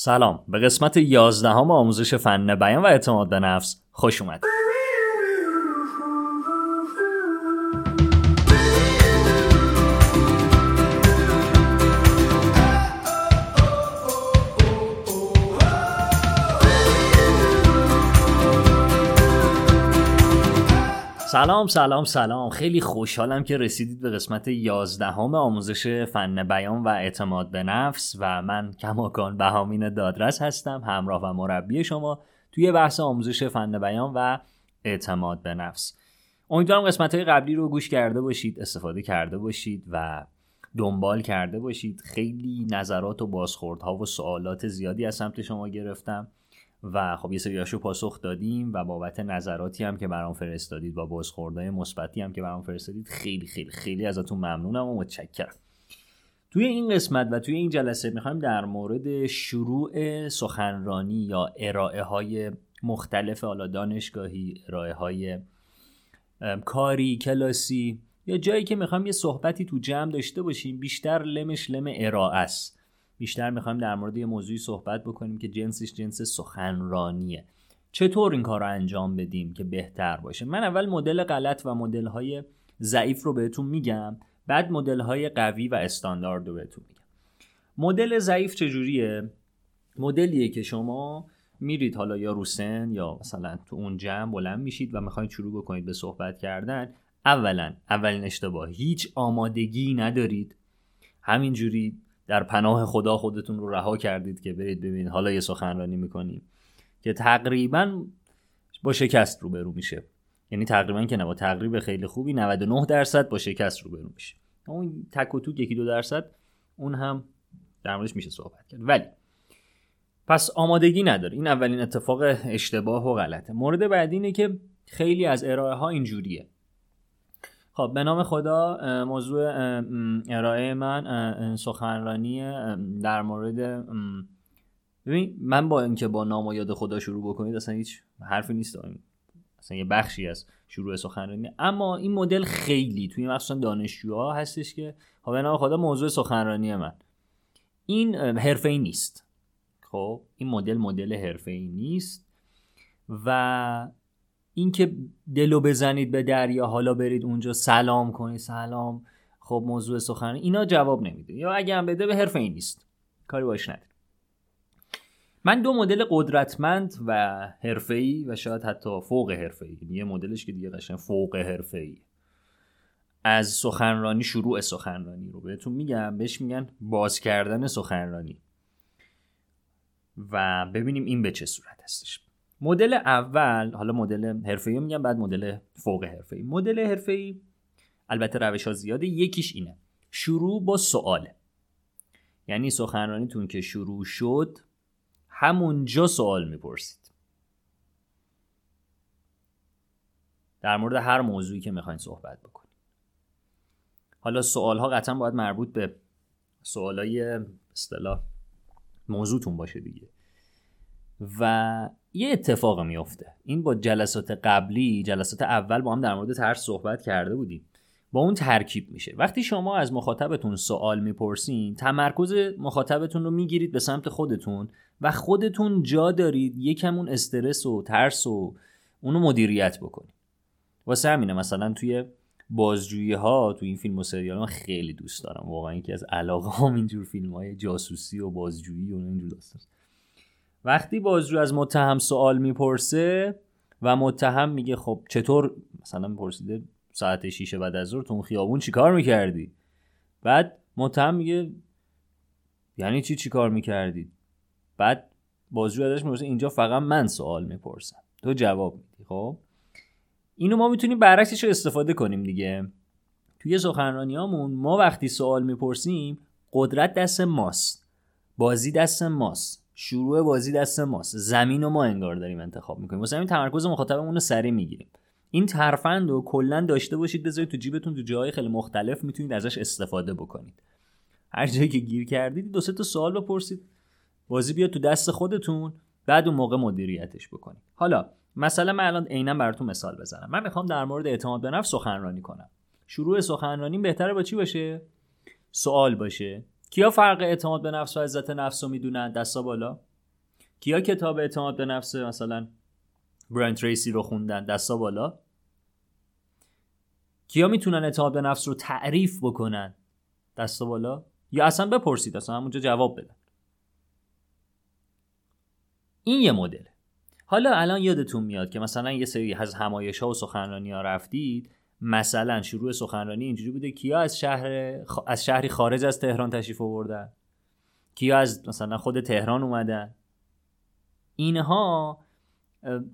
سلام. به قسمت 11 هم آموزش فن بیان و اعتماد به نفس خوش اومد سلام سلام سلام. خیلی خوشحالم که رسیدید به قسمت 11 هم آموزش فن بیان و اعتماد به نفس و من کماکان بهامین دادرس هستم همراه و مربی شما توی بحث آموزش فن بیان و اعتماد به نفس. امیدوارم قسمت های قبلی رو گوش کرده باشید استفاده کرده باشید و دنبال کرده باشید. خیلی نظرات و بازخوردها و سوالات زیادی از سمت شما گرفتم. و خب یه سریاشو پاسخ دادیم و بابت نظراتی هم که برام فرستادید و بازخوردهای مثبتی هم که برام فرستادید خیلی خیلی خیلی ازتون ممنونم و متشکرم. توی این قسمت و توی این جلسه می‌خوایم در مورد شروع سخنرانی یا ارائه های مختلف حالا دانشگاهی ارائه های کاری کلاسی یا جایی که می‌خوایم یه صحبتی تو جمع داشته باشیم بیشتر لمش لم ارائه است. بیشتر می‌خوایم در مورد یه موضوعی صحبت بکنیم که جنسش جنس سخنرانیه. چطور این کار رو انجام بدیم که بهتر باشه؟ من اول مدل غلط و مدل های ضعیف رو بهتون میگم بعد مدل های قوی و استاندارد رو بهتون میگم. مدل ضعیف چجوریه؟ مدلیه که شما میرید حالا یا روسن یا مثلا تو اون جمع بلند میشید و می‌خواید شروع بکنید به صحبت کردن. اولا اولین اشتباه هیچ آمادگی ندارید. همینجوری در پناه خدا خودتون رو رها کردید که برید ببینید حالا یه سخنرانی می‌کنیم که تقریبا با شکست روبرو میشه. یعنی تقریبا که نه با تقریب خیلی خوبی 99 درصد با شکست روبرو میشه. اون تک و توک یکی دو درصد اون هم در موردش میشه صحبت کرد. ولی پس آمادگی نداره. این اولین اتفاق اشتباه و غلطه. مورد بعدی اینه که خیلی از ارائه ها اینجوریه. خب به نام خدا موضوع ارائه من سخنرانی در مورد ببین من با اینکه با نام و یاد خدا شروع بکنید اصلا هیچ حرفی نیست. اصلا یه بخشی از شروع سخنرانی. اما این مدل خیلی توی مخصوصا دانشجوها هستش که خب به نام خدا موضوع سخنرانی من. این حرفه نیست. خب این مدل مدل حرفه نیست. و اینکه دلو بزنید به دریا حالا برید اونجا سلام کنید سلام. خب موضوع سخن اینا جواب نمیده. یا اگه هم بده به حرف این نیست. کاری باش نداره من دو مدل قدرتمند و حرفه‌ای و شاید حتی فوق حرفه‌ای. یعنی یه مدلش که دیگه قشنگ فوق حرفه‌ای. از سخنرانی شروع سخنرانی رو بهتون میگم. بهش میگن باز کردن سخنرانی. و ببینیم این به چه صورت هستش. مدل اول حالا مدل حرفه‌ای میگم بعد مدل فوق حرفه‌ای. مدل حرفه‌ای البته روش ها زیاده یکیش اینه. شروع با سواله یعنی سخنرانیتون که شروع شد همونجا سوال می‌پرسید. در مورد هر موضوعی که می‌خواین صحبت بکنید. حالا سوال ها قطعا باید مربوط به سوالای اصطلاح موضوعتون باشه دیگه. و یه اتفاق میفته این با جلسات قبلی جلسات اول با هم در مورد ترس صحبت کرده بودیم. با اون ترکیب میشه. وقتی شما از مخاطبتون سوال می‌پرسین تمرکز مخاطبتون رو می‌گیرید به سمت خودتون و خودتون جا دارید یکمون استرس و ترس و اونو مدیریت بکنید. واسه همینه مثلا توی بازجویی ها تو این فیلم و سریال من خیلی دوست دارم. واقعا یکی از علاقه هم اینجور فیلم های جاسوسی و بازجویی و اینجور داستان وقتی بازجو از متهم سوال می‌پرسه و متهم میگه خب چطور مثلا میپرسیده ساعت شیشه بعد از ظهر تو اون خیابون چیکار می‌کردی؟ بعد متهم میگه یعنی چی چیکار می‌کردی؟ بعد بازجو ازش می‌پرسه اینجا فقط من سوال می‌پرسم. تو جواب میدی خب؟ اینو ما می‌تونیم برعکسش رو استفاده کنیم دیگه. توی سخنرانیامون ما وقتی سوال می‌پرسیم قدرت دست ماست. بازی دست ماست. شروع بازی دست ماست. زمین و ما انگار داریم انتخاب می‌کنیم. واسه همین تمرکز مخاطبمون رو سریع می‌گیریم. این ترفند رو کلا داشته باشید بذارید تو جیبتون تو جاهای خیلی مختلف می‌تونید ازش استفاده بکنید. هر جایی که گیر کردید دو سه تا سوال بپرسید. بازی بیاد تو دست خودتون بعد اون موقع مدیریتش بکنید. حالا مثلا من الان عینا براتون مثال بزنم. من می‌خوام در مورد اعتماد به نفس سخنرانی کنم. شروع سخنرانی بهتره با چی باشه؟ سوال باشه. کیا فرق اعتماد به نفس و عزت نفس رو می‌دونن؟ دستا بالا. کیا کتاب اعتماد به نفس مثلا براین تریسی رو خوندن؟ دستا بالا. کیا می‌تونن اعتماد به نفس رو تعریف بکنن؟ دستا بالا. یا اصلا بپرسید اصلا همونجا جواب بدن. این یه مدل. حالا الان یادتون میاد که مثلا یه سری از همایش ها و سخنرانی ها رفتید. مثلا شروع سخنرانی اینجوری بوده کیا از شهر از شهری خارج از تهران تشریف آوردن؟ کیا از مثلا خود تهران اومدن؟ اینها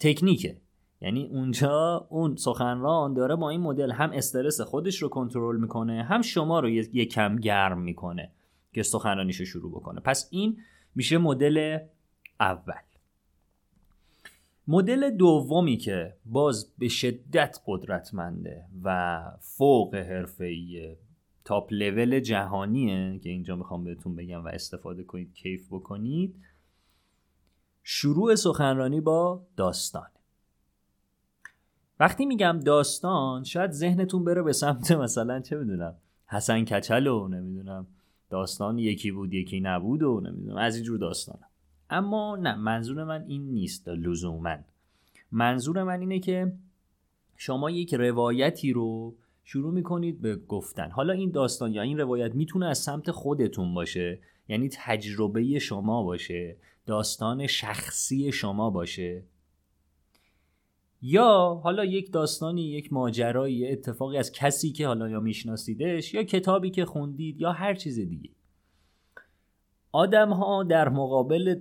تکنیکه. یعنی اونجا اون سخنران داره با این مدل هم استرس خودش رو کنترل می‌کنه هم شما رو یه کم گرم می‌کنه که سخنرانیش شروع بکنه. پس این میشه مدل اول. مدل دومی که باز به شدت قدرتمنده و فوق حرفه‌ای تاپ لول جهانیه که اینجا می‌خوام بهتون بگم و استفاده کنید کیف بکنید شروع سخنرانی با داستان. وقتی میگم داستان شاید ذهنتون بره به سمت مثلا چه می‌دونم حسن کچل و نمی‌دونم داستان یکی بود یکی نبود و نمی‌دونم از اینجور داستانم اما نه منظور من این نیست لزوما. منظور من اینه که شما یک روایتی رو شروع می‌کنید به گفتن. حالا این داستان یا این روایت می‌تونه از سمت خودتون باشه یعنی تجربه شما باشه داستان شخصی شما باشه. یا حالا یک داستانی یک ماجرایی اتفاقی از کسی که حالا یا میشناسیدش یا کتابی که خوندید یا هر چیز دیگه. آدم ها در مقابل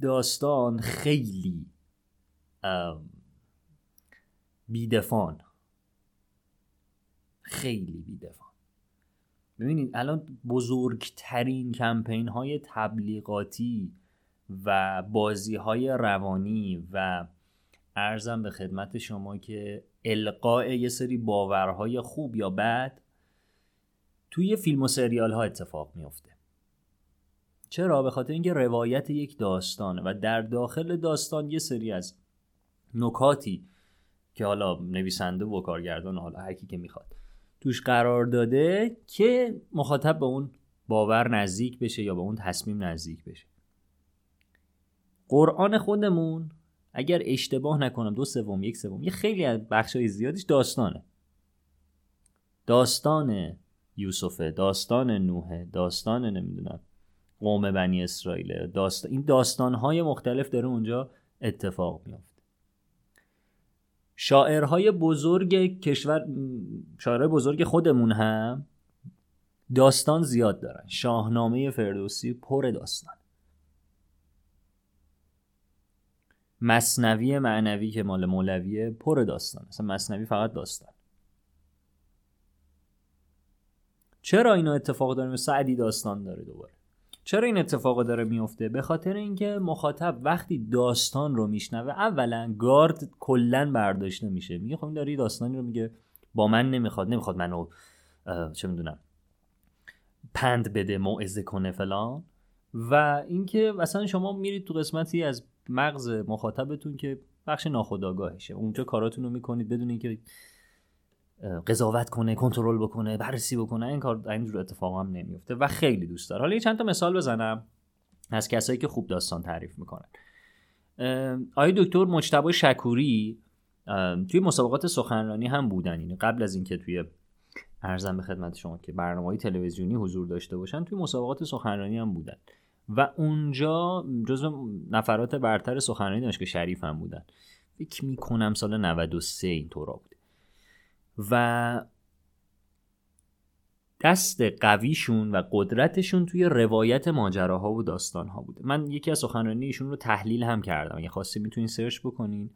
داستان خیلی بیدفان. خیلی بیدفان. ببینید الان بزرگترین کمپین های تبلیغاتی و بازی های روانی و ارزم به خدمت شما که القاء یه سری باورهای خوب یا بد توی فیلم و سریال ها اتفاق میفته چرا؟ به خاطر اینکه روایت یک داستانه و در داخل داستان یه سری از نکاتی که حالا نویسنده و کارگردان حالا هر کی که می‌خواد توش قرار داده که مخاطب به اون باور نزدیک بشه یا به اون تصمیم نزدیک بشه. قرآن خودمون اگر اشتباه نکنم دو سوم یک سوم یه خیلی از بخشای زیادیش داستانه. داستان یوسفه داستان نوحه داستان نمی‌دونم قوم بنی اسرائیل. داستان این داستانهای مختلف داره اونجا اتفاق میافته. شاعرهای بزرگ کشور شاعرهای بزرگ خودمون هم داستان زیاد دارن. شاهنامه فردوسی پر داستان. مصنوی معنوی که مال مولویه پر داستان. مثلا مصنوی فقط داستان. چرا اینا اتفاق داره؟ سعدی داستان داره دوباره. چرا این اتفاق داره میفته؟ به خاطر اینکه مخاطب وقتی داستان رو میشنوه اولا گارد کلا برداشته میشه. میگه خب این داره داستانی رو میگه با من نمی‌خواد نمی‌خواد منو چه می‌دونم پند بده موعظه کنه فلان. و اینکه مثلا شما میرید تو قسمتی از مغز مخاطبتون که بخش ناخودآگاهشه. اونجا کاراتون رو می‌کنید بدون اینکه قضاوت کنه کنترل بکنه بررسی بکنه این کار اینجور اتفاق هم نمیفته و خیلی دوست داره. حالا یه چند تا مثال بزنم از کسایی که خوب داستان تعریف می‌کنن. آقای دکتر مجتبی شکوری توی مسابقات سخنرانی هم بودن. اینه قبل از اینکه توی ارزم به خدمت شما که برنامه تلویزیونی حضور داشته باشن توی مسابقات سخنرانی هم بودن. و اونجا جزو نفرات برتر سخنرانی دانشگاه شریف هم بودن. فکر می‌کنم سال 93 اینطورا بوده و دست قویشون و قدرتشون توی روایت ماجراها و داستانها بوده. من یکی از سخنرانی ایشون رو تحلیل هم کردم. اگه خواستی می‌تونین سرچ بکنین.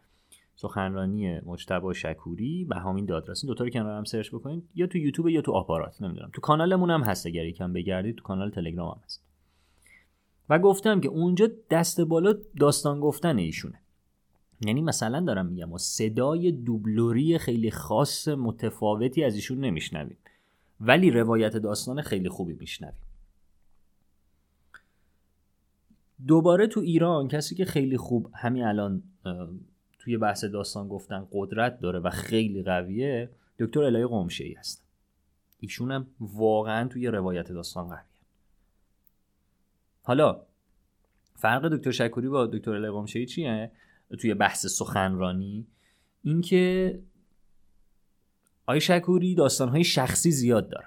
سخنرانی مجتبی شکوری و همین دادرس این دوتا رو کنار هم سرچ بکنین. یا تو یوتیوب یا تو آپارات. نمی‌دونم. تو کانالمون هم هست اگر یکم بگردید. تو کانال تلگرام هم هست. و گفتم که اونجا دست بالا داستان گفتن ایشونه. یعنی مثلا دارم میگم و صدای دوبلوری خیلی خاص متفاوتی از ایشون نمیشنویم. ولی روایت داستان خیلی خوبی میشنویم. دوباره تو ایران کسی که خیلی خوب همین الان توی بحث داستان گفتن قدرت داره و خیلی قویه دکتر الهی قمشه ای هست. ایشون هم واقعا توی روایت داستان قویه. حالا فرق دکتر شکوری با دکتر لقامشهی چیه؟ توی بحث سخنرانی اینکه آی شکوری داستانهای شخصی زیاد داره.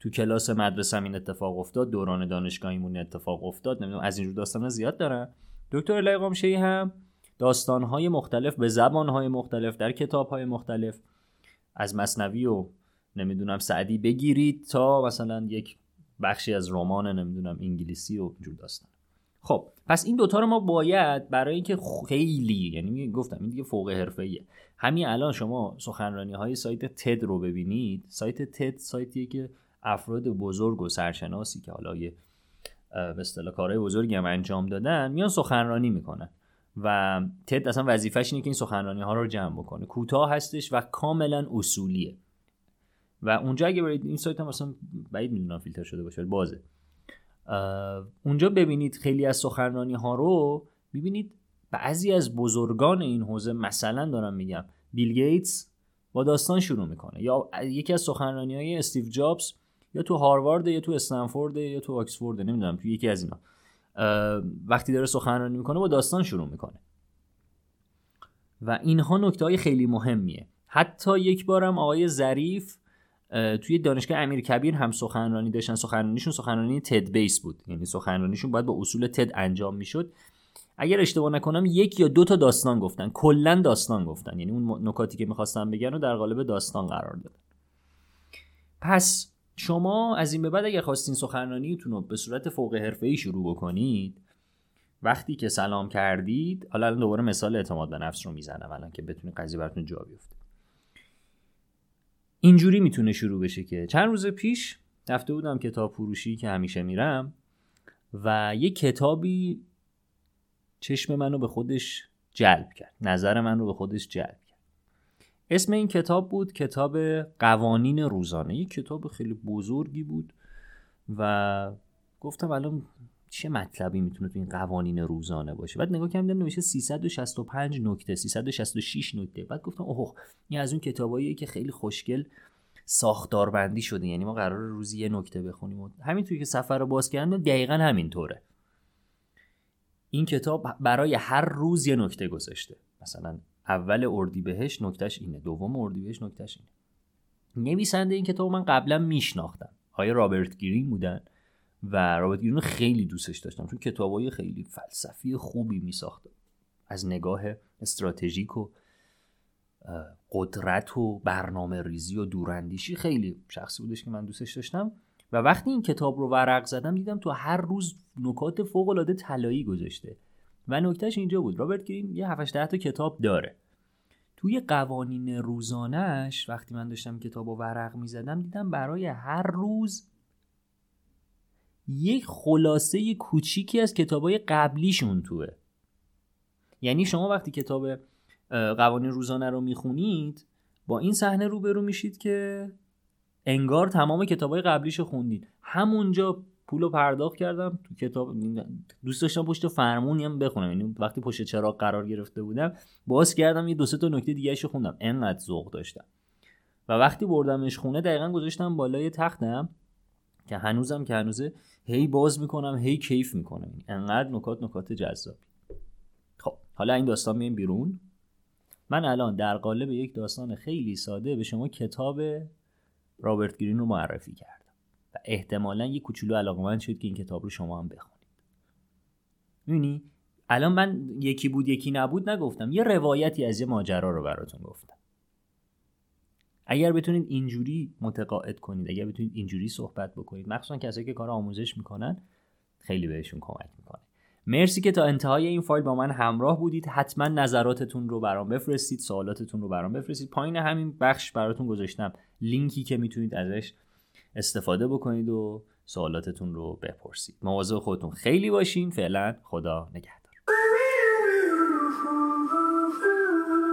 تو کلاس مدرسه این اتفاق افتاد دوران دانشگاهیمون اتفاق افتاد نمی‌دونم از اینجور داستان زیاد دارن. دکتر لقامشهی هم داستانهای مختلف به زبانهای مختلف در کتابهای مختلف از مصنوی و نمی‌دونم سعدی بگیرید تا مثلا یک بخشی از رمان نمی‌دونم انگلیسی و اینجور داستان. خب پس این دوتا رو ما باید برای اینکه خیلی یعنی گفتم این دیگه فوق حرفه‌ایه. همین الان شما سخنرانی های سایت تد رو ببینید. سایت تد سایتیه که افراد بزرگ و سرشناسی که حالا یه به اصطلاح کارهای بزرگی هم انجام دادن میان سخنرانی می‌کنن. و تد اصلا وظیفش اینه که این سخنرانی ها رو جمع بکنه. کوتاه هستش و کاملا اصولیه. و اونجا اگه برید این سایت هم اصلا بعید می‌دونم فیلتر شده باشه بازه. اونجا ببینید خیلی از سخنرانی ها رو ببینید بعضی از بزرگان این حوزه مثلا دارم میگم بیل گیتس با داستان شروع می‌کنه یا یکی از سخنرانی های استیو جابز یا تو هاروارد یا تو استنفورد یا تو آکسفورد نمی‌دونم تو یکی از اینا وقتی داره سخنرانی می‌کنه با داستان شروع می‌کنه. و اینها نکته های خیلی مهمیه. حتی یک بارم آقای ظریف توی دانشگاه امیر کبیر هم سخنرانی داشتن. سخنرانیشون سخنرانی تد بیس بود. یعنی سخنرانیشون باید با اصول تد انجام می‌شد. اگر اشتباه نکنم یک یا دو تا داستان گفتن. کلا داستان گفتن. یعنی اون نکاتی که می‌خواستن بگن رو در قالب داستان قرار دادن. پس شما از این به بعد اگر خواستین سخنرانیتون رو به صورت فوق حرفه‌ای شروع بکنید وقتی که سلام کردید حالا الان دوباره مثال اعتماد به نفس رو می‌زنم الان که بتونید قضیه براتون جا بیفته. اینجوری می‌تونه شروع بشه که چند روز پیش رفته بودم کتاب فروشی که همیشه میرم و یه کتابی چشم منو به خودش جلب کرد نظر من رو به خودش جلب کرد. اسم این کتاب بود کتاب قوانین روزانه. یه کتاب خیلی بزرگی بود و گفتم الان چه مطلبی می‌تونه تو این قوانین روزانه باشه؟ بعد نگاه کردم نوشته 365 نکته 366 نکته. بعد گفتم اوه این از اون کتاباییه که خیلی خوشگل ساختاربندی شده. یعنی ما قرار روزی یه نکته بخونیم. و همینطوری که سفر رو باز کردن دقیقا همینطوره. این کتاب برای هر روز یه نکته گذاشته. مثلا اول اردیبهشت نکتهش اینه دوم اردیبهشت نکتهش اینه. نویسنده این کتاب من قبلا میشناختم. آیا رابرت گرین بودن. و رابرت گرین خیلی دوستش داشتم چون کتابای خیلی فلسفی خوبی میساخته از نگاه استراتژیک و قدرت و برنامه ریزی و دوراندیشی خیلی شخصی بودش که من دوستش داشتم. و وقتی این کتاب رو ورق زدم دیدم تو هر روز نکات فوق العاده طلایی گذاشته. و نکتهش اینجا بود. رابرت گرین یه 7 تا کتاب داره. توی قوانین روزانش وقتی من داشتم کتاب و ورق می‌زدم دیدم برای هر روز یک خلاصه کوچیکی از کتابای قبلیشون توه. یعنی شما وقتی کتاب قوانین روزانه رو می‌خونید با این صحنه روبرو میشید که انگار تمام کتابای قبلیشو خوندید. همونجا پول رو پرداخت کردم تو کتاب دوست داشتم پشت فرمونی هم بخونم. یعنی وقتی پشت چراغ قرار گرفته بودم باز کردم یه دو سه تا نکته دیگه خوندم. انقدر ذوق داشتم. و وقتی بردمش خونه دقیقا گذاشتم بالای تختم. که هنوزم که هنوزه هی باز می‌کنم هی کیف می‌کنم. انقدر نکات نکات جذابی. خب حالا این داستان میایم بیرون. من الان در قالب یک داستان خیلی ساده به شما کتاب رابرت گرین رو معرفی کردم. و احتمالا یه کوچولو علاقمند شد که این کتاب رو شما هم بخونید. می‌بینی؟ الان من یکی بود یکی نبود نگفتم. یه روایتی از یه ماجرا رو براتون گفتم. اگر بتونید اینجوری متقاعد کنید اگر بتونید اینجوری صحبت بکنید مخصوصا کسایی که کار آموزش می‌کنن خیلی بهشون کمک می‌کنه. مرسی که تا انتهای این فایل با من همراه بودید. حتما نظراتتون رو برام بفرستید سوالاتتون رو برام بفرستید. پایین همین بخش براتون گذاشتم. لینکی که می‌تونید ازش استفاده بکنید و سوالاتتون رو بپرسید. مواظب خودتون خیلی باشین. فعلا خدا نگهدار.